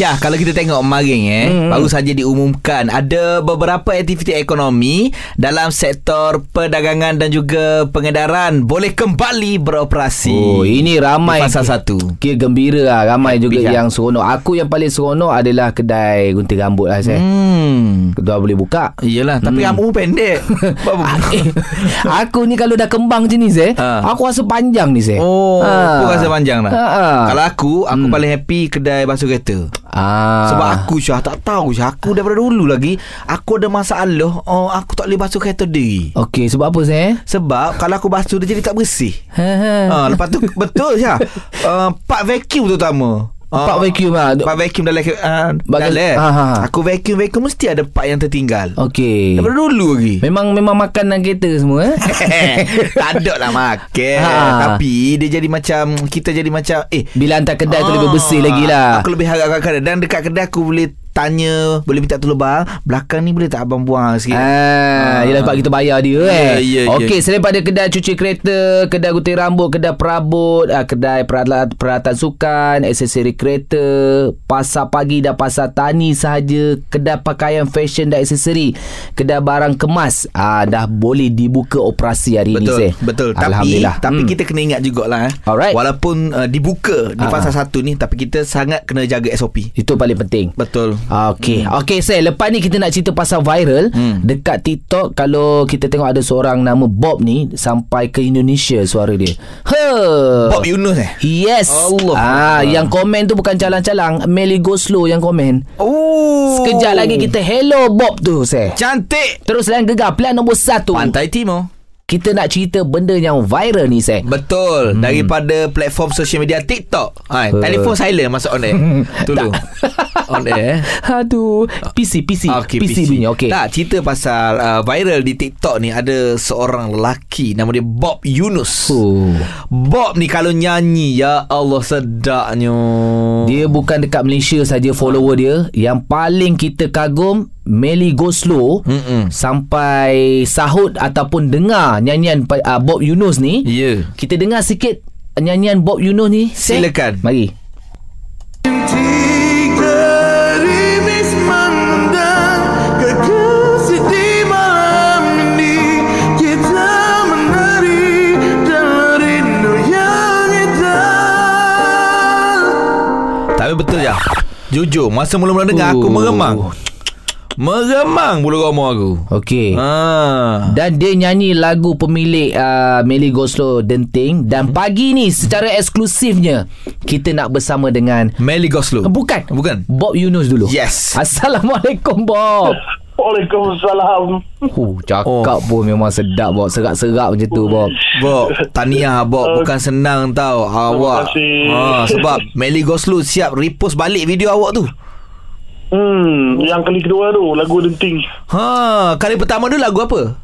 Syah, kalau kita tengok kemarin eh, hmm. baru saja diumumkan ada beberapa aktiviti ekonomi dalam sektor perdagangan dan juga pengedaran boleh kembali beroperasi. Oh, ini ramai fasa satu. Kira gembira lah Ramai juga Happy, kan? yang seronok Aku yang paling seronok adalah Kedai gunting rambut lah saya Hmm. Kedua boleh buka Iyalah, tapi Hmm. rambutmu pendek. Apa- Eh, Aku ni kalau dah kembang macam ni saya Ha. Aku rasa panjang ni saya Oh, ha. rasa panjang lah. Ha, ha. Kalau aku, aku hmm. paling happy kedai basuh kereta. Ah. Sebab aku Syah tak tahu Syah. Aku daripada dulu lagi Aku ada masalah. Oh, Aku tak boleh basuh kereta diri. Okey sebab apa saya Sebab Kalau aku basuh Dia jadi tak bersih. Ha, ha. ha, Lepas tu Betul Syah. Uh, Part vacuum terutama Part Ah, vacuum lah Part vacuum dalam uh, Bagus. dalam. Ha, ha, ha. Aku vacuum Vacuum mesti ada part yang tertinggal Okey Daripada dulu lagi Memang memang makan dalam kereta semua eh? tak ada lah makan Ha. Tapi Dia jadi macam Kita jadi macam Eh Bila hantar kedai tu Ah, lebih bersih lagi lah Aku lebih harap kadang Dan dekat kedai aku boleh tanya Boleh minta tolong bang Belakang ni boleh tak abang buang sikit Ah, yelah sebab kita bayar dia eh. Ya, ya. Okey, selain pada kedai cuci kereta, kedai gunting rambut, kedai perabot, ah, kedai peralatan, peralatan sukan, aksesori kereta, pasar pagi dan pasar tani sahaja, kedai pakaian fashion dan aksesori, kedai barang kemas, ah dah boleh dibuka operasi hari Betul, ini saya. betul. Tapi Alhamdulillah. tapi Hmm. kita kena ingat jugalah eh. Alright. Walaupun uh, dibuka di Ah, fasa ah. satu ni tapi kita sangat kena jaga SOP. itu paling penting. Betul. Okey. Hmm. Okey, saya lepas ni kita nak cerita pasal viral Hmm. dekat TikTok kalau kita tengok ada seorang nama Bob ni sampai ke Indonesia suara dia. He. Bob Yunus eh. Yes. Allah. Ah, yang komen tu bukan calang-calang, Melly Go Slow yang komen. Oh. Sekejap lagi kita hello Bob tu saya. cantik. Terus lain gegar plan nombor satu. Pantai Timur. Kita nak cerita benda yang viral ni saya. Betul. Hmm. Daripada platform social media TikTok. Ha, Uh. telefon silent masuk on air. Tolong. on air. eh. Aduh, PC PC Okey, PC, bunyi. Okey. Tak, cerita pasal uh, viral di TikTok ni ada seorang lelaki nama dia Bob Yunus. Oh. Bob ni kalau nyanyi ya Allah sedapnya. Dia bukan dekat Malaysia saja follower dia. Yang paling kita kagum Melly Go Slow Mm-mm. sampai sahut ataupun dengar nyanyian uh, Bob Yunus ni. Ya. Kita dengar sikit nyanyian Bob Yunus ni. Silakan. Mari. Gerimis betul ya. Jujur, masa mula-mula dengar aku Oh. meremang. Meremang bulu roma aku. Okey. Ha. Dan dia nyanyi lagu pemilik uh, Melly Goslow Denting Dan pagi ni secara eksklusifnya Kita nak bersama dengan Melly Goslow. Bukan Bukan. Bob Yunus dulu Yes. Assalamualaikum Bob Waalaikumsalam Oh, cakap oh. pun memang sedap Bob. Serak-serak macam tu Bob. Bob, tahniah Bob. Bukan senang tau Awak. kasih. ha, Sebab Melly Goslow siap repost balik video awak tu. Hmm, yang kali kedua tu lagu denting. Ha, kali pertama tu lagu apa?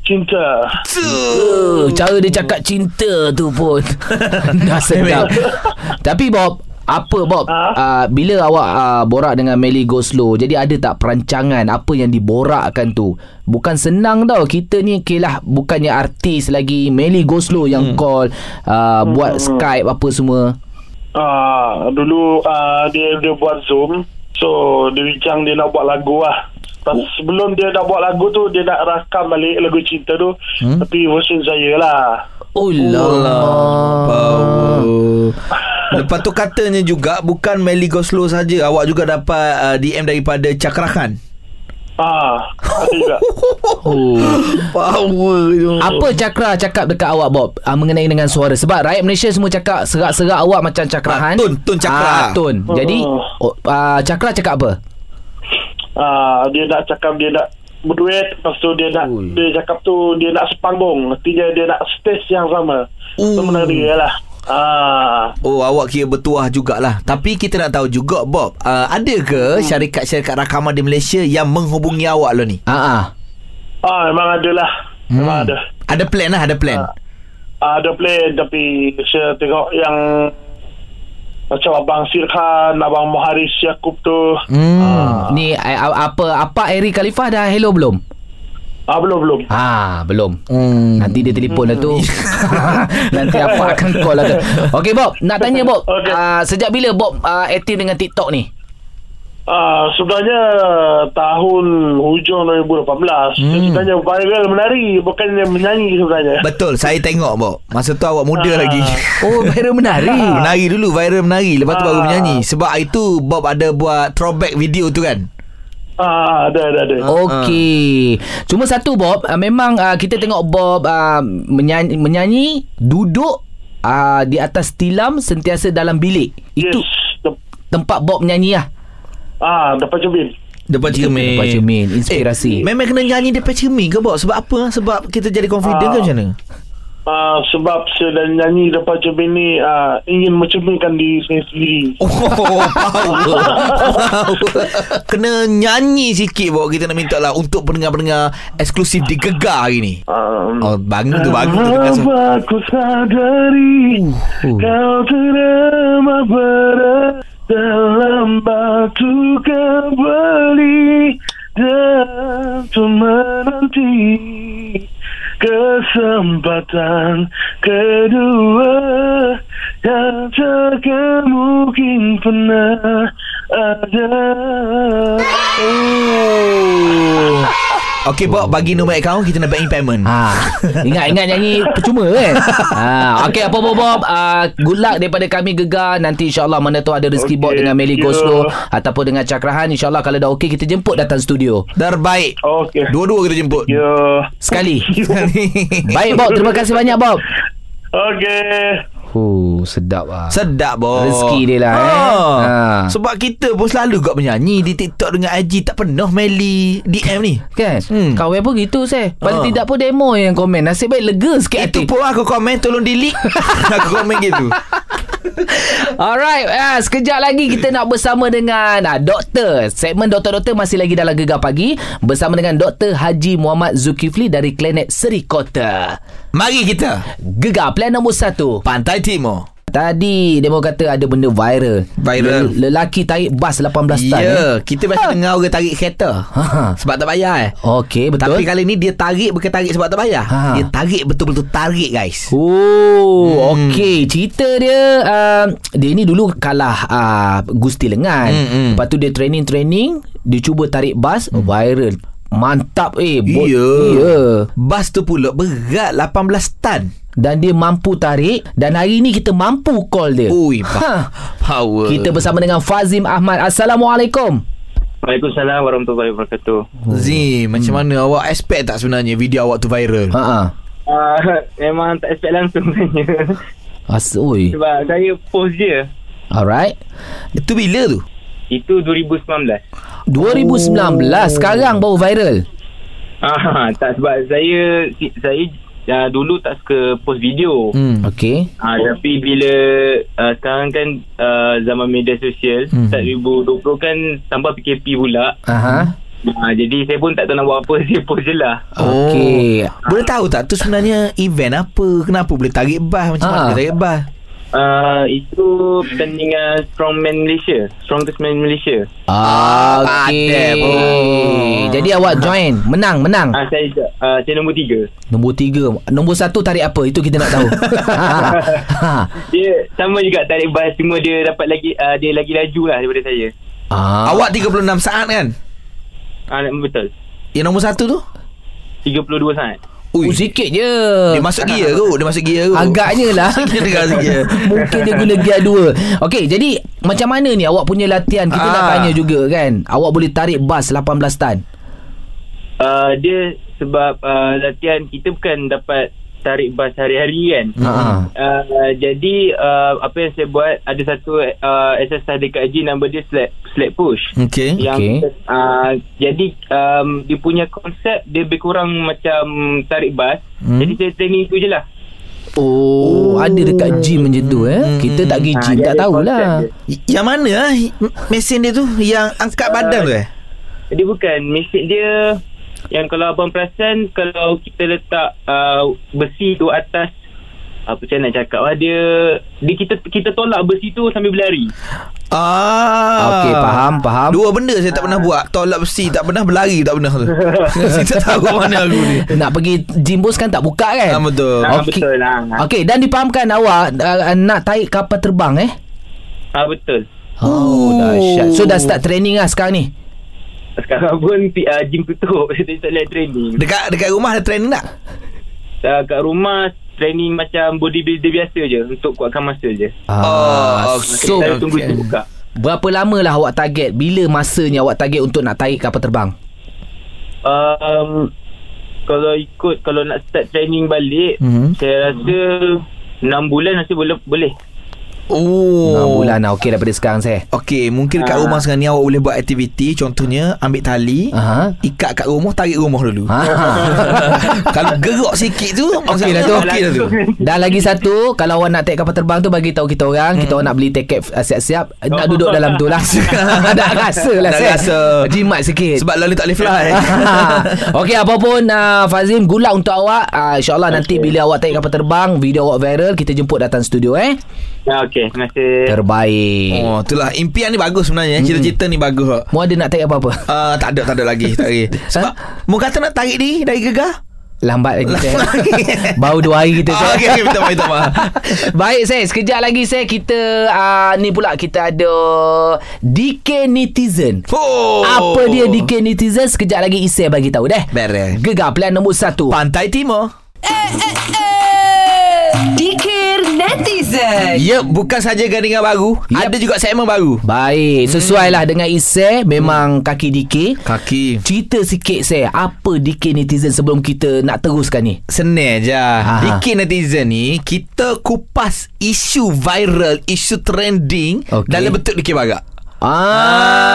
Cinta. Uh, Cara dia cakap cinta tu pun. Dah sedap. Tapi Bob apa Bob Ha? uh, Bila awak uh, borak dengan Melly Goslow Jadi ada tak perancangan Apa yang diborakkan tu Bukan senang tau Kita ni okay lah Bukannya artis lagi Melly Goslow yang Hmm. call uh, Buat Skype apa semua Ah, dulu ah, dia dia buat Zoom. So dia bincang dia nak buat lagu lah. Pas sebelum dia nak buat lagu tu dia nak rakam balik lagu cinta tu hmm? tapi version saya lah. Oh Power. Lepas tu katanya juga Bukan Melly Goslow saja Awak juga dapat uh, DM daripada Cakra Khan Ah, ada juga. Oh. Power tu Apa Cakra cakap dekat awak Bob uh, Mengenai dengan suara Sebab rakyat Malaysia semua cakap Serak-serak awak macam Cakra Ah, Tun, Tun Cakra. ah, Tun Jadi oh, uh, Cakra cakap apa Ah, dia nak cakap dia nak berduet lepas tu dia nak Ui. dia cakap tu dia nak sepanggung artinya dia nak stage yang sama so Ooh. menari lah ah Oh awak kira bertuah jugalah Tapi kita nak tahu juga Bob uh, Ada ke Hmm. syarikat-syarikat rakaman di Malaysia Yang menghubungi awak lo ni Ah, ah. ah memang ada lah memang ada Ada plan lah Ada plan Ah. Ah, ada plan tapi saya tengok yang macam Abang Sirkan, Abang Muharis Yaakob tu. Hmm. Ah. Ni uh, apa apa Eri Khalifah dah hello belum? Ah belum belum. Ha, belum. Hmm. Nanti dia telefon lah tu. Nanti apa akan call lah tu. Okey Bob, nak tanya Bob. Okey. Uh, sejak bila Bob uh, aktif dengan TikTok ni? Ah sebenarnya tahun hujung 2018 hmm. sebenarnya viral menari bukannya menyanyi sebenarnya. Betul, saya tengok, Bob. Masa tu awak muda Ah. lagi. Oh, viral menari. Menari dulu, viral menari. Lepas tu baru Ah. menyanyi. Sebab itu Bob ada buat throwback video tu kan? Ah ada ada ada. Okey. Cuma satu Bob, uh, memang uh, kita tengok Bob uh, menyanyi, menyanyi duduk uh, di atas tilam sentiasa dalam bilik. Yes. Itu Dep- tempat Bob menyanyi lah. Ah depan cermin. Depan cermin. Depan cermin, inspirasi. Eh, memang kena nyanyi depan cermin ke, Bob? Sebab apa? Sebab kita jadi confident Ah. ke macam mana? Ah sebab saya dah nyanyi depan cermin ni ah, ingin mencerminkan diri saya sendiri. Oh, power. power. Kena nyanyi sikit, Bob. Kita nak minta lah untuk pendengar-pendengar eksklusif di Gegar hari ni. Ah, Oh, bangun tu, bangun tu. Kenapa aku sadari Uh. Kau terima berat Dalam batu kembali Dan tu menanti Kesempatan kedua Yang takkan mungkin pernah ada oh. Okey, Bob. Bagi nombor akaun, kita nak bank payment. Ha, ingat-ingat nyanyi percuma kan? Ha, okey apa Bob Bob, uh, good luck daripada kami Gegar. Nanti insya-Allah mana tu ada rezeki Okey, Bob dengan Meli. Goslo ataupun dengan Cakrahan. Insya-Allah kalau dah okey kita jemput datang studio. Terbaik. Okey Dua-dua kita jemput. Ya Sekali. Baik Bob, terima kasih banyak Bob. Okey Huh, sedap ah. Sedap bos Rezeki dia lah, eh. Ha. Sebab kita pun selalu kat menyanyi Di TikTok dengan IG Tak pernah Meli DM ni Kan? Hmm. Hmm. Kawan pun gitu saya. Paling Ha. tidak pun demo yang komen. Nasib baik lega sikit Itu hati. pun aku komen Tolong delete Aku komen gitu Alright, ah, sekejap lagi kita nak bersama dengan ah, doktor. Segmen doktor-doktor masih lagi dalam Gegar Pagi bersama dengan Dr. Haji Muhammad Zulkifli dari Klinik Seri Kota. Mari kita Gegar plan nombor satu. Pantai Timur Tadi demo kata ada benda viral. Viral. Lel- lelaki tarik bas 18 tan. Ya eh. Kita biasa dengar orang tarik kereta Ha. Sebab tak bayar eh Okey, betul. Tapi kali ni dia tarik Bukan tarik sebab tak bayar Ha. Dia tarik betul-betul tarik guys Oh, Hmm. okey. Cerita dia uh, dia ni dulu kalah uh, Gusti Lengan. Hmm, hmm. Lepas tu dia training-training, dia cuba tarik bas viral. Mantap eh. Bo- Ya Ya. Bas tu pula berat 18 tan Dan dia mampu tarik dan hari ni kita mampu call dia. Ui Ha. Power Kita bersama dengan Fazim Ahmad. Assalamualaikum. Waalaikumsalam warahmatullahi wabarakatuh. Zim Macam mana awak expect tak sebenarnya Video awak tu viral Ha ah. Uh, memang tak expect langsung sebenarnya. As oi. Sebab saya post je. Alright. Itu bila tu Itu 2019. 2019 sekarang baru viral. Ah, tak sebab saya saya uh, dulu tak suka post video. hmm. Okey. Ah, tapi bila uh, sekarang kan uh, zaman media sosial Hmm. start 2020 kan tambah PKP pula. Aha. Ah, jadi saya pun tak tahu nak buat apa saya post je lah. Okey. Boleh tahu tak tu sebenarnya event apa? Kenapa boleh tarik bas? Macam Ha. mana tarik bas? Uh, itu pertandingan Strongman Malaysia. Strongest Man Malaysia. Ah, Ah, okey. ada pun. Jadi awak join, menang, menang. Ah, saya uh, saya nombor tiga. Nombor tiga. Nombor satu tarik apa? Itu kita nak tahu. Dia sama juga tarik bas cuma dia dapat lagi uh, dia lagi laju lah daripada saya. ah. Awak 36 saat kan? Ah betul. Yang nombor satu tu? 32 saat. Oh, sikit je. Dia masuk gear tu Dia masuk gear tu. Agaknya lah. Mungkin dia guna gear 2 Okey jadi Macam mana ni awak punya latihan? Kita nak Ah. tanya juga kan? Awak boleh tarik bas 18 tan. Uh, dia sebab uh, latihan kita bukan dapat tarik bas hari-hari kan. Ha. Uh, jadi uh, apa yang saya buat ada satu uh, exercise dekat gym nama dia slap slap push. Okay Yang Okey. uh, jadi um, dia punya konsep dia lebih kurang macam tarik bas. Hmm. Jadi saya training tu je lah. Oh, ada dekat gym macam tu eh. Hmm, Kita tak pergi Ah, gym dia tak tahulah. dia. Yang mana ah Mesin dia tu Yang angkat badan tu eh Dia bukan mesin dia yang kalau abang perasan kalau kita letak uh, besi tu atas apa saya nak cakap ah, dia dia kita kita tolak besi tu sambil berlari. Ah. Okey, faham, faham. Dua benda saya tak pernah buat. Tolak besi tak pernah berlari tak pernah tu. saya tak tahu mana aku ni. Nak pergi gym bos kan tak buka kan? Ah, betul. Ah, Okey. betul lah. Okey, dan dipahamkan awak uh, nak tarik kapal terbang eh? Ah betul. Oh, dahsyat. So dah start training lah sekarang ni. Sekarang pun uh, gym tutup. Saya tak boleh training. Dekat dekat rumah ada training tak? Uh, kat rumah training macam bodybuilder biasa je untuk kuatkan muscle je. Oh, so Kita tunggu okay. buka. berapa lama lah awak target? Bila masanya awak target untuk nak tarik kapal terbang? Um, kalau ikut kalau nak start training balik, Mhm. saya rasa 6 bulan masih boleh boleh. Oh. 6 bulan lah okey daripada sekarang saya. Okey, mungkin kat Ah. rumah sekarang ni awak boleh buat aktiviti contohnya ambil tali, Aha. ikat kat rumah, tarik rumah dulu. Ha. Kalau gerak sikit tu Okey dah tu. Okey dah tu. Dan lagi satu Kalau awak nak take kapal terbang tu Bagi tahu kita orang Kita orang nak beli tiket uh, Siap-siap Nak duduk dalam tu lah Dah rasa lah Dah saya rasa. Jimat sikit Sebab lalu tak boleh fly. Okey apa pun uh, Fazim luck untuk awak uh, InsyaAllah nanti Bila awak tarik kapal terbang Video awak viral Kita jemput datang studio eh Ah, Okey, terima kasih. Terbaik oh, itulah impian ni bagus sebenarnya. Cita-cita ni bagus. Mu ada nak tarik apa-apa Uh, tak ada tak ada lagi tak lagi. Sebab mu kata nak tarik ni dari gegar. Lambat lagi saya Baru dua hari kita Ah, saya okey okey minta maaf minta maaf. Baik saya Sekejap lagi saya Kita uh, Ni pula kita ada DK Netizen Oh. Apa dia DK Netizen Sekejap lagi Isai bagi tahu deh Beres. Gegar pilihan nombor satu Pantai Timur. Dikir netizen. Ya, bukan saja gadingan baru, Yep. ada juga segmen baru. Baik Sesuai lah dengan Isai Memang kaki DK Kaki. Cerita sikit saya Apa DK Netizen Sebelum kita nak teruskan ni Senang je. Dikit netizen ni Kita kupas Isu viral Isu trending Okey. Dalam bentuk dikit barak Ah,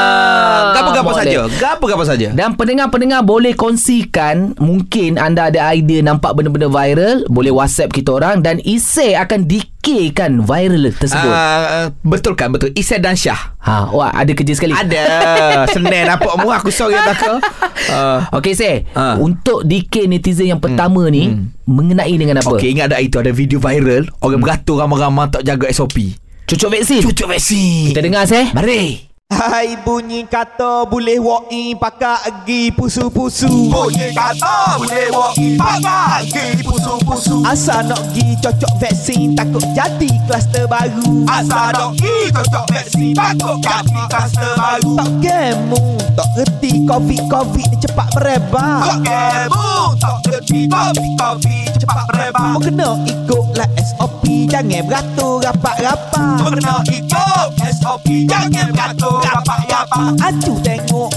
Saja. Gapa-gapa saja? Dan pendengar-pendengar boleh kongsikan Mungkin anda ada idea nampak benda-benda viral Boleh whatsapp kita orang Dan Isai akan dikirkan viral tersebut. Uh, Betul kan betul. Isai dan Syah. Ha, wah ada kerja sekali. Ada. Senang nampak mu Aku sorry tak uh, Okey Seh Ha. Untuk DK netizen yang pertama ni Mengenai dengan apa? Okey ingat tak itu Ada video viral Orang beratur ramai-ramai Tak jaga SOP Cucuk vaksin. Cucuk vaksin. Kita dengar Seh Mari Hai bunyi kata boleh walk in pakai agi pusu-pusu. Bunyi kata boleh walk in pakai agi pusu-pusu. Asal nak gi cocok vaksin takut jadi kluster baru Asal nak gi cocok vaksin takut jadi kluster baru Tak gemu tak reti covid-covid ni cepat merebak. Tak gemu tak reti covid-covid cepat merebak. Mau kena ikut lah SOP jangan beratur rapat-rapat. Mau kena ikut SOP jangan beratur rapat-rapat Aju tengok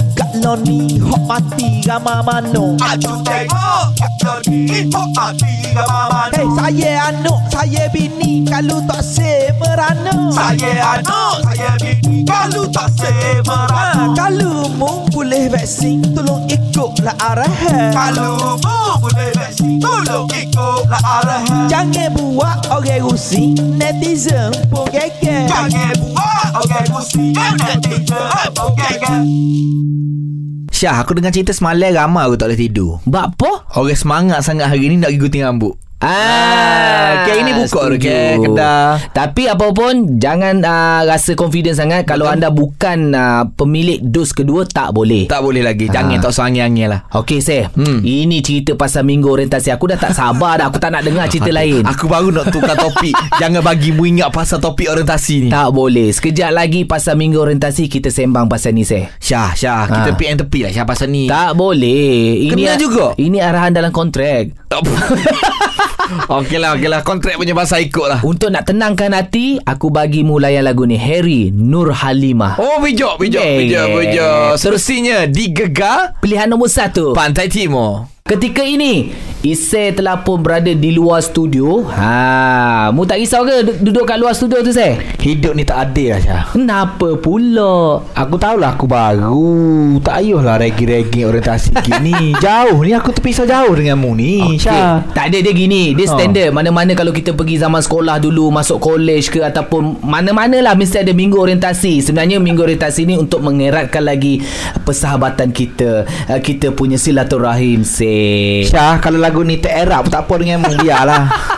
loni hok mati ramah mano Aju tengok kat loni hok mati ramah mano Hey saya anak saya bini kalau tak se merana Saya anak saya bini kalau tak se merana Kalau mu boleh vaksin tolong ikutlah arahan Kalau mu boleh vaksin tolong ikutlah arahan Jangan buat orang rusi netizen pun geger Jangan buat orang rusi netizen pun geger Syah aku dengar cerita semalam Ramai aku tak boleh tidur Bak apa? Orang semangat sangat hari ni Nak pergi gunting rambut Ah, okay, ini buka okay, kedai. Tapi apa pun Jangan uh, rasa confident sangat. Kalau anda bukan uh, pemilik dos kedua Tak boleh. Tak boleh lagi. Jangan Ah. tak seangin-angin lah. Okey Seh. Hmm. Ini cerita pasal minggu orientasi. Aku dah tak sabar dah. Aku tak nak dengar cerita lain. Aku baru nak tukar topik. Jangan bagi mu ingat Pasal topik orientasi ni. Tak boleh. Sekejap lagi pasal minggu orientasi Kita sembang pasal ni Seh. Syah Syah. Kita Ah. PM tepi lah Syah pasal ni. Tak boleh. Ini Kena juga? Ini arahan dalam kontrak Okey lah Okey lah. Kontrak punya bahasa ikut lah. Untuk nak tenangkan hati Aku bagi mu layan lagu ni Harry Nur Halimah. Oh bijak Bijak Yeah. Bijak. Bijak Seterusnya Di Gegar Pilihan nombor satu. Pantai Timur Ketika ini Isai telah pun berada di luar studio. Ha, Mu tak risau ke du- duduk kat luar studio tu Seh? Hidup ni tak adil lah Syah Kenapa pula? Aku tahulah aku baru. Tak ayuhlah regi-regi orientasi gini. Jauh ni aku terpisah jauh dengan mu ni Okay. Tak ada dia gini. Dia Ha. standard. Mana-mana kalau kita pergi zaman sekolah dulu Masuk college ke Ataupun mana-mana lah Mesti ada minggu orientasi. Sebenarnya minggu orientasi ni Untuk mengeratkan lagi Persahabatan kita. Uh, Kita punya silaturahim Seh Syah kalau lagu ni pun tak apa dengan mu Biarlah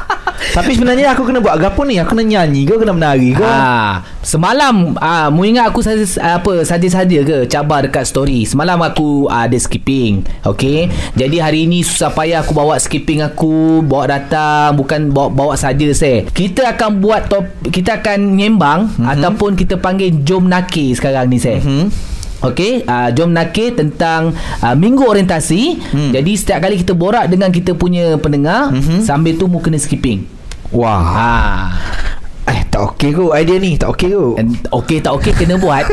Tapi sebenarnya aku kena buat apa ni? Aku kena nyanyi ke kena menari ke? Ha, semalam ah mu ingat aku saja apa saja-saja ke cabar dekat story. Semalam aku ah, ada skipping. Okey. Jadi hari ini susah payah aku bawa skipping aku, bawa datang, bukan bawa bawa saja saya. Kita akan buat top kita akan nyembang Mhm. mm-hmm. ataupun kita panggil jom nakir sekarang ni saya. Mm-hmm. Okey, uh, jom nakir tentang uh, minggu orientasi. Hmm. Jadi setiap kali kita borak dengan kita punya pendengar, mm-hmm. sambil tu mu kena skipping. Wah. Ha. Tak okey kot idea ni. Tak okey kot. And Okey tak okey kena buat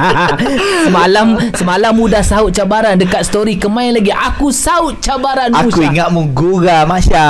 Semalam Semalam mu dah sahut cabaran Dekat story Kemain lagi Aku sahut cabaran Aku Syah. ingat mu gurau Masya.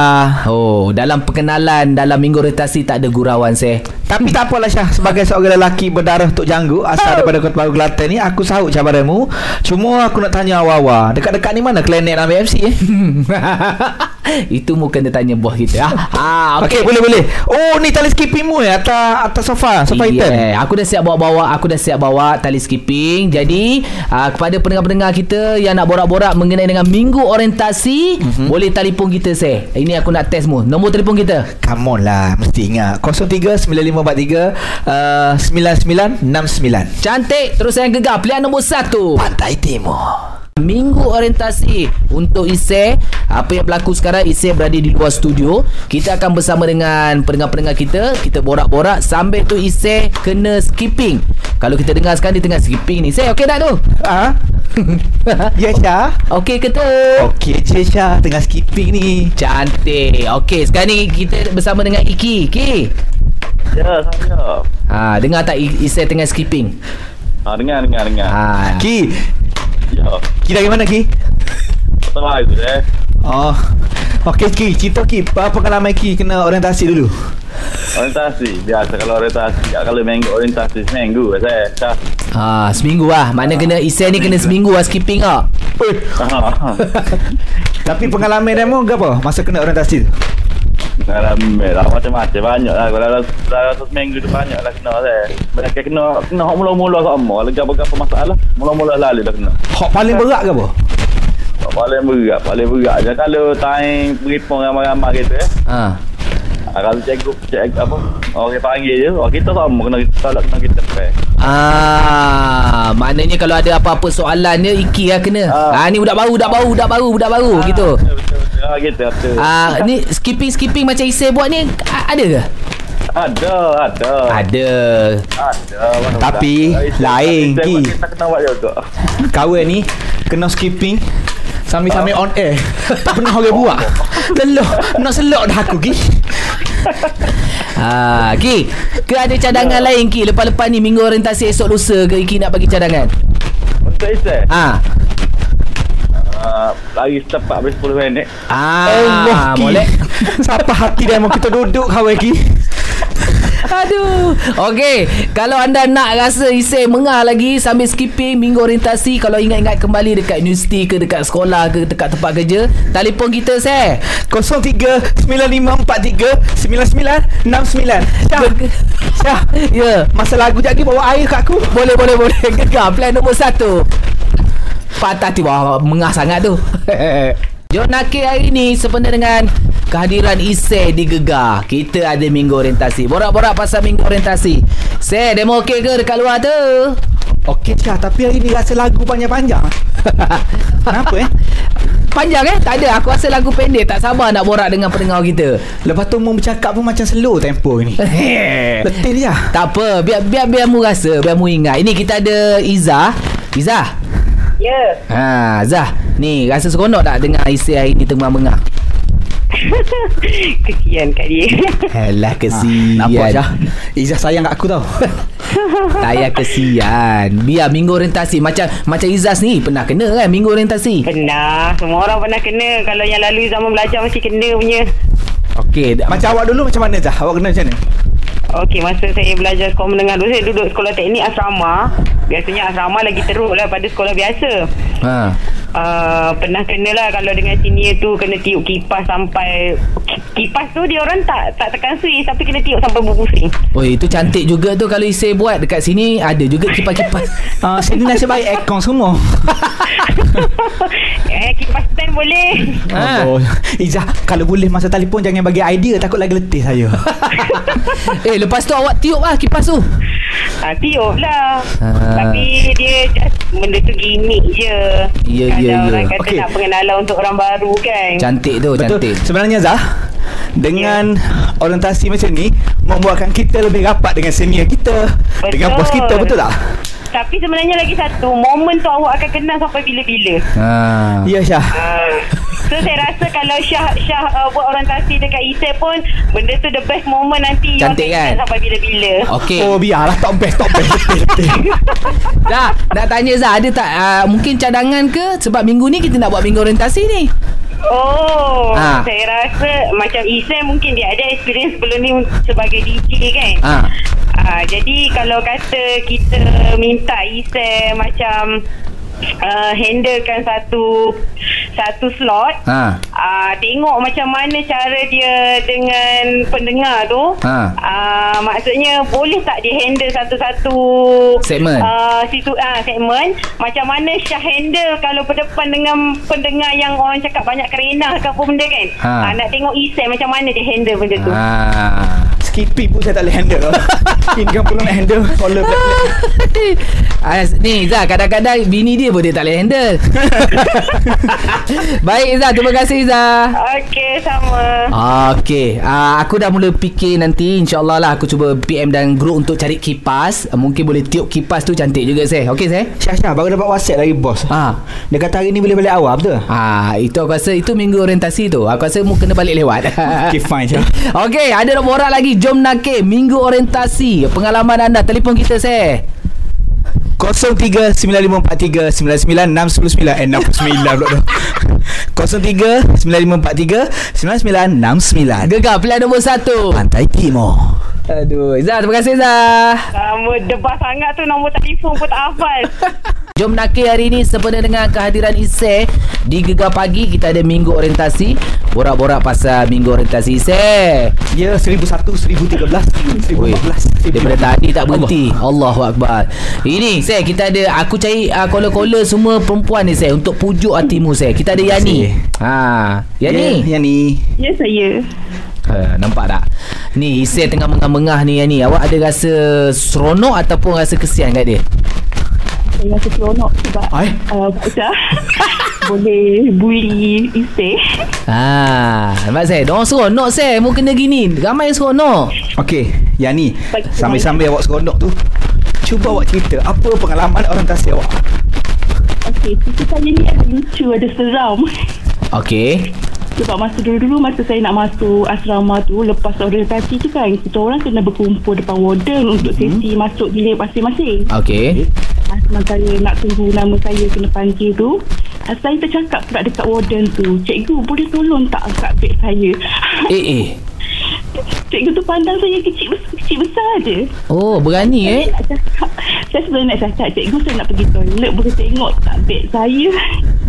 Oh Dalam perkenalan Dalam minggu orientasi Tak ada gurauan saya Tapi tak apalah Syah Sebagai seorang lelaki berdarah Tok Janggu Asal daripada Kota Baru Kelantan ni Aku sahut cabaranmu Cuma aku nak tanya awal-awal Dekat-dekat ni mana Klenek nak ambil MC eh? Itu mu kena tanya buah kita. Ah, ah, Okey okay, boleh boleh. Oh ni tali skipping mu eh Atas, atas sofa Sofa hitam Yeah, aku dah siap bawa-bawa Aku dah siap bawa tali skipping. Jadi uh, Kepada pendengar-pendengar kita Yang nak borak-borak Mengenai dengan minggu orientasi mm-hmm. Boleh telefon kita saya Ini aku nak test mu. Nombor telefon kita? Come on lah Mesti ingat. 03-9543 uh, 9969 Cantik Terus saya gegar. Pilihan nombor satu. Pantai Timur Minggu orientasi Untuk Isai Apa yang berlaku sekarang Isai berada di luar studio. Kita akan bersama dengan Pendengar-pendengar kita. Kita borak-borak Sambil tu Isai Kena skipping. Kalau kita dengar sekarang Dia tengah skipping ni. Isai okey tak tu? Ah, Ya Syah. Okey ke tu? Okey je Syah. Tengah skipping ni. Cantik. Okey sekarang ni Kita bersama dengan Iki. Iki Ya, saya. ha, Dengar tak Isai tengah skipping? Ha, dengar, dengar, dengar. Ha, Ki Ya, Ki dari mana Ki? setelah itu deh. Oh Okey Ki Cerita Ki Apa pengalaman Ki Kena orientasi dulu Orientasi. Biasa kalau orientasi. Ya, kalau minggu orientasi seminggu saya. Dah. ha, Seminggu lah Mana kena Isai ni kena seminggu lah skipping Ha. Tapi pengalaman demo ke apa? Masa kena orientasi tu Dalam lah macam-macam banyak lah kalau dalam dalam satu minggu tu banyak lah kena saya. Mereka kena kena hok mula-mula sama lagi apa-apa masalah. Mula-mula lalu dah kena. Hak paling berat ke apa? Paling berat, paling berat je kalau time beripong ramai-ramai gitu eh. ha. Ah, kalau cikgu cek apa orang panggil je oh, kita sama kena kita tak kena kita pay Ah, maknanya kalau ada apa-apa soalan dia Iki lah kena. Ah, Ah. ni budak baru, budak baru, budak baru, budak baru gitu. betul betul, betul. ah, gitu betul Ah, ni skipping skipping macam Isai buat ni ada ke? ada ada Ada. ada Tapi, lain, Ki. buat kita kena buat juga Kawan ni Kena skipping Sambil-sambil on air Tak pernah orang buat Lelah Nak selok dah aku Ki Ah, Ki, ke ada cadangan lain Ki lepas-lepas ni minggu orientasi esok lusa ke Ki nak bagi cadangan? untuk Isai Ah. uh, lari secepat habis 10 minit Ah, Ki boleh. Siapa hati dia Mau kita duduk kawan Ki Aduh. Okey, kalau anda nak rasa Isai mengah lagi sambil skipping minggu orientasi, kalau ingat-ingat kembali dekat universiti ke dekat sekolah ke dekat tempat kerja, telefon kita saya. 03-9543-9969 Syah. Syah. Ya. Masa lagu je lagi bawa air kat aku. Boleh boleh boleh. Gegar. Plan nombor satu. Patah tiba Mengah sangat tu Jom nakir hari ni Sebenarnya dengan Kehadiran Isai di Gegar. Kita ada minggu orientasi. Borak-borak pasal minggu orientasi. Say demo okey ke dekat luar tu? Okey Syah Tapi hari ni rasa lagu panjang-panjang. Kenapa eh? Panjang eh? Tak ada. Aku rasa lagu pendek. Tak sabar nak borak dengan pendengar kita. Lepas tu mu bercakap pun macam slow tempo ni. Letih dia Tak apa. Biar biar biar mu rasa Biar mu ingat. Ini kita ada Izzah. Izzah Ya. Ha, Zah. Ni rasa seronok tak dengar isi hari ni tengah mengah? Kesian kat dia. Alah kesian. Nampak Syah Izzah sayang kat aku tau Tak payah kesian. Biar minggu orientasi macam macam Izzah ni pernah kena kan minggu orientasi. Pernah. Semua orang pernah kena. Kalau yang lalu zaman belajar mesti kena punya. Okey, Macam awak dulu macam mana Zah Awak kena macam mana Okey, masa saya belajar sekolah menengah dulu, saya duduk sekolah teknik asrama. Biasanya asrama lagi teruk lah pada sekolah biasa. ha. Uh, pernah kena lah kalau dengan senior tu kena tiup kipas sampai kipas tu dia orang tak tak tekan switch tapi kena tiup sampai berpusing. Oh itu cantik juga tu kalau Isai buat dekat sini ada juga kipas-kipas. uh, Sini nasib baik aircon semua eh kipas stand boleh. Ha. Oh, Izzah Kalau boleh masa telefon Jangan bagi idea Takut lagi letih saya eh lepas tu awak tiup lah kipas tu. Ha, tiup lah. Ah. Tapi dia just benda tu gimmick je. Ya, Kalau ya, ya. orang kata Okey. nak pengenalan untuk orang baru kan. Cantik tu, Betul cantik. Sebenarnya Zah Dengan orientasi macam ni Membuatkan kita lebih rapat Dengan senior kita Betul. Dengan bos kita Betul tak? Tapi sebenarnya lagi satu, momen tu awak akan kenal sampai bila-bila. Ha. Ya Syah Ah. So saya rasa kalau Syah Syah uh, buat orientasi dekat ISE pun benda tu the best moment nanti Cantik kan? sampai bila-bila. Okey. Oh biarlah Top best Top best Dah, nak tanya Zah ada tak uh, mungkin cadangan ke sebab minggu ni kita nak buat minggu orientasi ni. Oh, Ah. saya rasa macam Isam mungkin dia ada experience sebelum ni sebagai DJ kan. Ah. Ah, jadi kalau kata kita minta Isam macam uh, handlekan satu satu slot. Ha. Ah, tengok macam mana cara dia dengan pendengar tu. Ha. Ah, maksudnya boleh tak dia handle satu-satu Segmen. Ah, situ ah segmen macam mana Syah handle kalau berdepan dengan pendengar yang orang cakap banyak kerenah ke apa benda kan. Ha. Ah, nak tengok Isam macam mana dia handle benda tu. Ha. Skipping pun saya tak boleh handle Ini kan perlu nak handle Caller black-black Ah, ni Zah kadang-kadang bini dia pun dia tak boleh handle. Baik Zah, terima kasih Zah. Okey, sama. Okey, uh, aku dah mula fikir nanti insyaAllah lah aku cuba PM dan group untuk cari kipas. Uh, mungkin boleh tiup kipas tu cantik juga saya. Okey saya? Syah Syah baru dapat whatsapp dari bos Ha. Dia kata hari ni boleh balik awal betul? Ah, itu aku rasa itu minggu orientasi tu. Aku rasa mu kena balik lewat. Okay fine Syah Okey, ada nak borak lagi. Jom nakik minggu orientasi. Pengalaman anda telefon kita saya. 0395439969 eh 69 pula tu 0395439969 Gegar pilihan nombor satu. Pantai Timur Aduh, Zah, terima kasih Zah. Sama debah sangat tu nombor telefon pun tak hafal. Jom nakir hari ini sempena dengan kehadiran Isai di Gegar Pagi kita ada minggu orientasi. Borak-borak pasal minggu orientasi Isai. Ya 1001 1013 Oi, 1014 Daripada tadi tak berhenti. Allahu Akbar. Ini saya kita ada Aku cari uh, caller-caller semua perempuan ni saya Untuk pujuk hatimu saya Kita ada Yani. Ha, Yani? Ya, Yani. Ya, saya. ha, Nampak tak? Ni Isai tengah mengah-mengah ni Yani. Awak ada rasa seronok Ataupun rasa kesian kat dia Saya rasa seronok sebab Ai. uh, Syah boleh bully Isam. Ha, nampak saya Diorang seronok saya Mu kena gini. Ramai yang seronok. Okey Yani Baik, Sambil-sambil awak seronok tu Cuba awak cerita Apa pengalaman orientasi awak? Okey, cerita saya ni ada lucu, ada seram. Okey. Sebab masa dulu-dulu masa saya nak masuk asrama tu lepas orientasi tu kan kita orang kena berkumpul depan warden untuk sesi masuk bilik masing-masing. Okey Asma saya nak tunggu nama saya kena panggil tu. Ah, saya tercakap pula dekat warden tu. Cikgu boleh tolong tak angkat beg saya? Eh eh. Cikgu tu pandang saya kecil, bes- kecil besar je Oh berani eh? Saya nak cakap Saya sebenarnya nak cakap Cikgu saya nak pergi toilet Boleh tengok tak beg saya?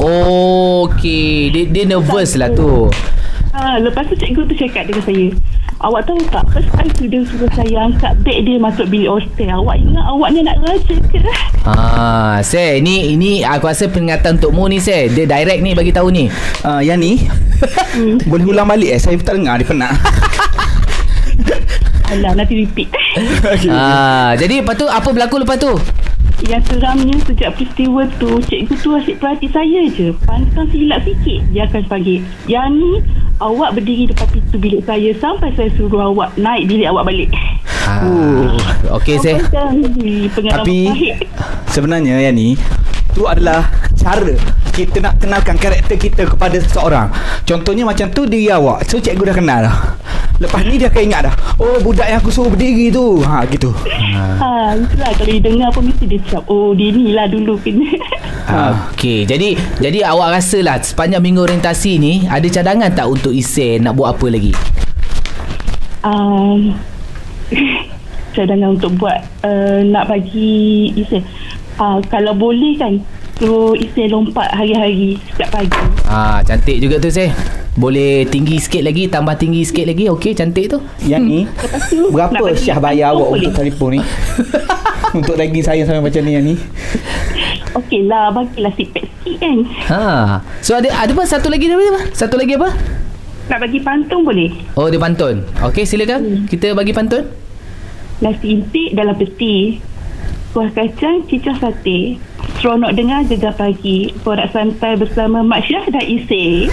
Okey. Dia, dia nervous lah tu. Ha, Lepas tu cikgu tu cakap dengan saya Awak tahu tak First time tu dia suruh saya angkat beg dia masuk bilik hostel. Awak ingat awak ni nak raja ke? Ah, saya ni ini aku rasa peringatan untuk mu ni saya. Dia direct ni bagi tahu ni. uh, Yani Boleh ulang balik eh? Saya tak dengar Dia penat. Alah nanti repeat. Okay. Ah, jadi lepas tu apa berlaku lepas tu? Yang seramnya sejak peristiwa tu Cikgu tu asyik perhati saya je. Pantang silap sikit Dia akan panggil. Yang ni Awak berdiri depan pintu bilik saya Sampai saya suruh awak Naik bilik awak balik. Ah, okey saya. Ni Tapi pahit? Sebenarnya Yani Tu adalah Cara Kita nak kenalkan karakter kita Kepada seseorang. Contohnya macam tu Diri awak. So cikgu dah kenal. Dah Lepas ni dia akan ingat dah. Oh budak yang aku suruh berdiri tu. Ha gitu. Ha, itulah. Kalau dia dengar pun mesti dia cakap Oh dia ni lah dulu kena Ah, Okey, jadi jadi awak rasalah sepanjang minggu orientasi ni ada cadangan tak untuk Isen nak buat apa lagi? um, Cadangan untuk buat uh, Nak bagi Isa uh, Kalau boleh kan suruh isi lompat hari-hari setiap pagi. Ah, cantik juga tu saya. Boleh tinggi sikit lagi, tambah tinggi sikit lagi. Okey, cantik tu. Yang ni Lepas tu Berapa Syah bayar awak boleh? untuk telefon ni Untuk daging saya sampai macam ni yang ni Okey lah, bagilah seatbelt sikit kan. Ha. So ada ada apa satu lagi apa? Satu lagi apa? Nak bagi pantung boleh? Oh, dia pantun. Okey, silakan. Kita bagi pantun. Nasi intik dalam peti. Kuah kacang, cicah sate. Seronok dengar gegar pagi. Borak santai bersama Mak Syah dan Isay.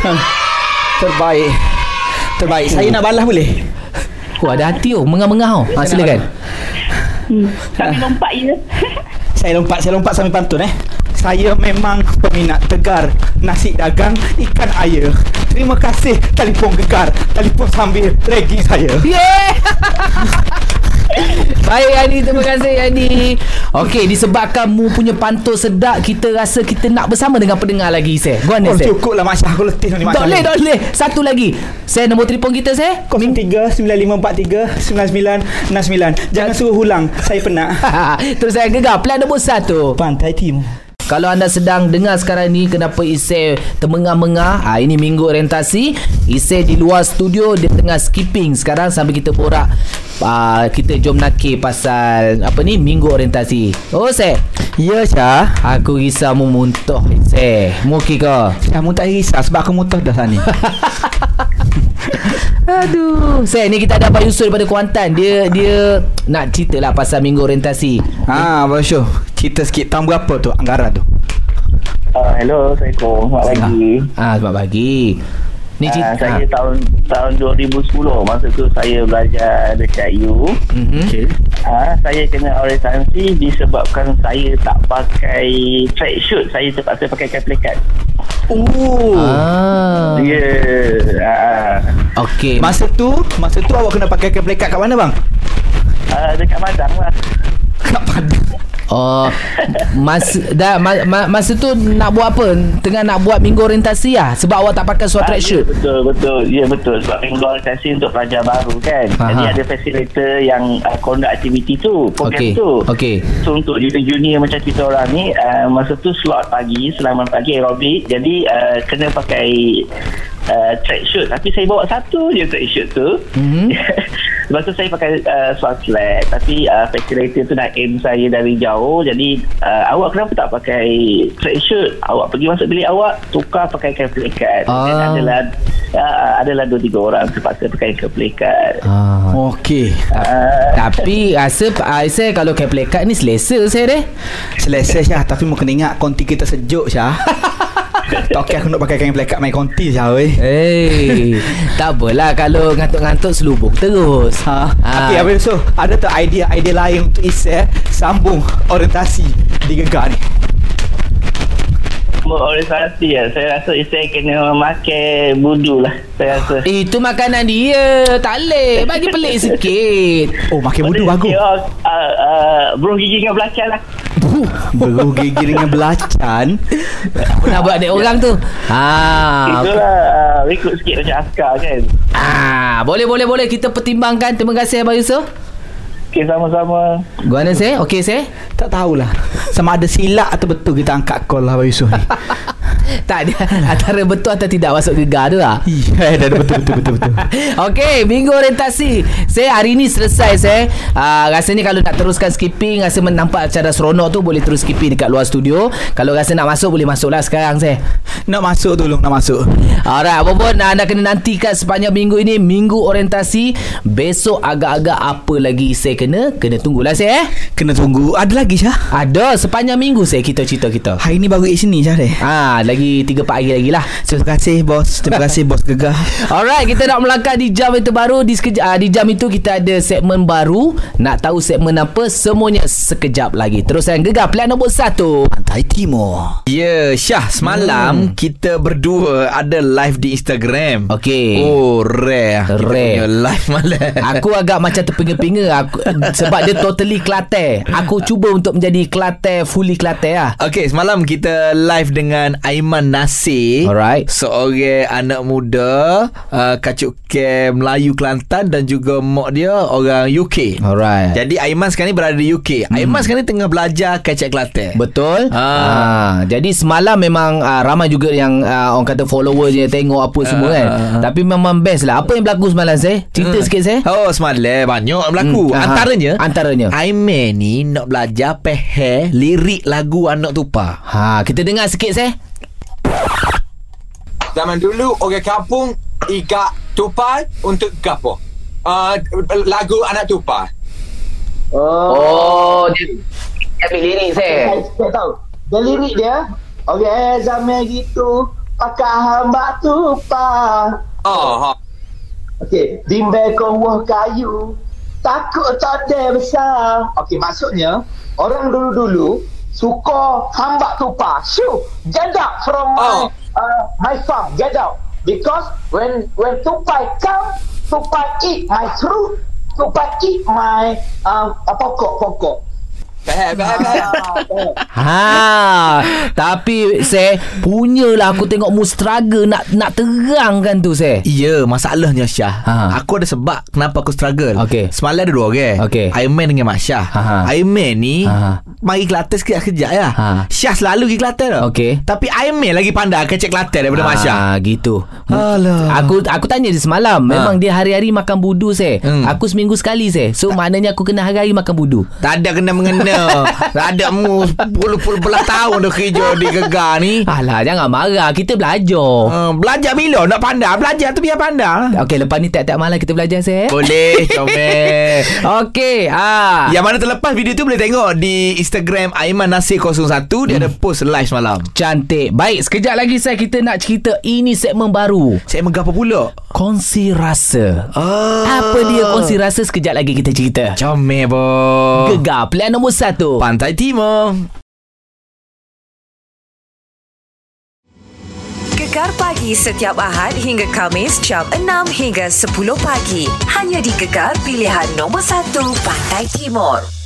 Terbaik Terbaik Saya nak balas boleh Oh, ada hati oh, mengah-mengah oh. Ha, silakan. Hmm. Sambil lompat ya. Saya lompat Saya lompat sambil pantun eh saya memang peminat tegar Nasi dagang ikan air Terima kasih telefon gegar Telefon sambil ragging saya Yeah. Baik Yani Terima kasih Yani Okey disebabkan Mu punya pantun sedap Kita rasa kita nak bersama Dengan pendengar lagi Seh. Go on Oh Seh. cukup lah Mak Syah. Aku letih ni Tak boleh tak boleh. Satu lagi. Saya nombor telefon kita Seh? 03-9543-9969 Jangan suruh ulang Saya penat. Terus saya gegar Plan nombor satu. Pantai Timur Kalau anda sedang dengar sekarang ni Kenapa Isai termengah-mengah? Ha, Ini minggu orientasi. Isai di luar studio Dia tengah skipping. Sekarang sambil kita borak uh, Kita jom nakir pasal Apa ni Minggu orientasi. Oh Isai? Ya Syah. Aku risau mu muntah Isai. Mu okey ke? Syah mu tak risau Sebab aku muntah dah sana. Aduh. Isai ni kita ada Abang Yusul daripada Kuantan. Dia dia Nak cerita lah pasal minggu orientasi. Ha Abang Syuh Cerita sikit Tahun berapa tu Anggaran tu Uh, hello, Assalamualaikum. Selamat pagi. Ah, Selamat pagi Ni Uh, cerita saya tahun tahun 2010 masa tu saya belajar dekat U. mm-hmm. Okay Uh, saya kena orientasi disebabkan saya tak pakai track shoot. Saya terpaksa pakai kaplikat. Oh Ah. Ya. Yeah. Uh, Okey Masa tu Masa tu awak kena pakai kablekat kat mana bang? uh, dekat Madang lah. Kat Padang Oh, masa dah ma, ma, masa tu nak buat apa? Tengah nak buat minggu orientasi lah sebab awak tak pakai surat Ah, track ya, shoot. betul, betul. Ya, betul. Sebab minggu orientasi untuk pelajar baru kan. Aha. Jadi ada facilitator yang uh, conduct aktiviti tu, program Okey. tu. Okey. So untuk junior-junior macam kita orang ni uh, Masa tu slot pagi Selama pagi aerobik Jadi uh, kena pakai uh, track shoot Tapi saya bawa satu je track shoot tu Mhm. Lepas tu saya pakai uh, swat flat. Tapi uh, facilitator tu nak aim saya dari jauh. Jadi uh, awak kenapa tak pakai track shoot? Awak pergi masuk bilik awak Tukar pakai play card. Ah. Dan adalah uh, Adalah dua tiga orang Terpaksa pakai play card. Ah. Okey. Uh, Tapi rasa saya kalau kayak play card ni selesa saya deh. Selesa Syah. Tapi mu kena ingat Konti kita sejuk Syah Tak okey aku nak pakai kain plekat main konti Syah weh Hey, tak apalah kalau ngantuk-ngantuk selubung terus. Ha, Ah. Okey Abang Yusof Ada tak idea-idea lain untuk Isya Sambung orientasi di Gegar ni Orientasi ya. Saya rasa saya kena makan budu lah. Saya rasa. Itu makanan dia. Tak boleh. Bagi pelik sikit. Oh makin budu bagus Uh, uh, bro gigi dengan belacan lah. Beru gigi dengan belacan Apa nak buat dek orang tu? Ha. Itulah uh, rekod sikit macam askar kan. Ah, boleh boleh boleh kita pertimbangkan. Terima kasih Abang Yusof. Okey sama-sama. Guana saya? Okey saya? Tak tahulah Sama ada silap atau betul kita angkat call lah Abang Yusof ni tak ada antara betul atau tidak masuk gegar tu lah. Ya dah betul betul betul betul Okey, minggu orientasi. Saya hari ni selesai saya. Uh, rasanya kalau nak teruskan skipping, rasa nampak cara seronok tu boleh terus skipping dekat luar studio. Kalau rasa nak masuk boleh masuklah sekarang saya. Nak masuk tolong nak masuk Alright, apa pun anda kena nantikan sepanjang minggu ini minggu orientasi. Besok agak-agak apa lagi saya kena? Kena tunggulah saya eh. Kena tunggu Ada lagi Syah Ada sepanjang minggu saya kita cerita kita. Hari ni baru kat sini Syah deh Ah, lagi 3 4 hari lagi lah. Terima kasih bos Terima kasih bos Gegar Alright, kita nak melangkah di jam yang terbaru. Di, sekej- uh, di jam itu kita ada segmen baru. Nak tahu segmen apa? Semuanya sekejap lagi. Terus yang gegar plan nombor 1. Pantai Timur Ya, Syah, semalam hmm. kita berdua ada live di Instagram. Okey. Oh, rare. Kita Rare. punya live malam. Aku agak macam terpinga-pinga aku, sebab dia totally Kelantan. Aku cuba untuk menjadi Kelantan, fully Kelantan lah. Okey, semalam kita live dengan Aiman Nasir Alright. Seorang anak muda uh, Kacuk Kem Melayu Kelantan Dan juga mak dia Orang UK Alright. Jadi Aiman sekarang ni berada di UK Aiman sekarang ni tengah belajar Kacak Kelantan Betul. Ah. Ah. Jadi semalam memang ah, ramai juga yang ah, orang kata follower je tengok apa semua kan. Tapi memang best lah. Apa yang berlaku semalam saya? Cerita sikit saya. Oh semalam banyak berlaku Hmm. Antaranya Antaranya. Aiman ni nak belajar Pehe lirik lagu Anak Tupa Ha, kita dengar sikit saya. Zaman dulu orang kampung ikat tupai untuk gapo? Uh, lagu anak tupai. Oh, dia ambil lirik saya. Saya tahu. Dia lirik dia. Orang zaman gitu pakai hamba tupa. Oh, ha. Okey, bimbel kawah kayu. Takut tak ada besar. Okey, maksudnya orang dulu-dulu suka hamba tupa. Shoo, get out from my Oh. Uh, my farm. Get out. Because when when tupai come, tupai eat my fruit. Tupai eat my uh, pokok-pokok. Faham, faham, faham. Ha, tapi saya punyalah aku tengok mu struggle nak nak terangkan tu saya. Ya, masalahnya Syah. Ha. Aku ada sebab kenapa aku struggle. Okey. Semalam ada dua orang. Okey. Aiman dengan Mak Syah. Ha, ha. Aiman ni Ha. mari Kelantan sekejap-sekejap ya. Ha. Syah selalu pergi Kelantan tau. Okey. Tapi Aiman lagi pandai kecek Kelantan daripada Mak Syah. Ah, gitu. Alah. Aku aku tanya dia semalam. Memang dia hari-hari makan budu saya. Hmm. Aku seminggu sekali saya. So maknanya aku kena hari-hari makan budu. Tak ada kena mengena. Ada mu puluh-puluh belah tahun dah kerja di gegar ni. Alah, jangan marah. Kita belajar. Uh, belajar bila nak pandai? Belajar tu biar pandai. Okey, lepas ni tiap-tiap malam kita belajar saya. Boleh, comel. Okey, ah. Yang mana terlepas video tu boleh tengok di Instagram Aiman Nasir 01 dia ada post live semalam. Cantik. Baik, sekejap lagi saya kita nak cerita ini segmen baru. Saya mengapa pula? Kongsi rasa. Oh. Apa dia kongsi rasa sekejap lagi kita cerita. Comel boh. Gegar pilihan nombor satu. Pantai Timur. Gegar pagi setiap Ahad hingga Kamis jam 6 hingga 10 pagi. Hanya di Gegar pilihan nombor 1 Pantai Timur.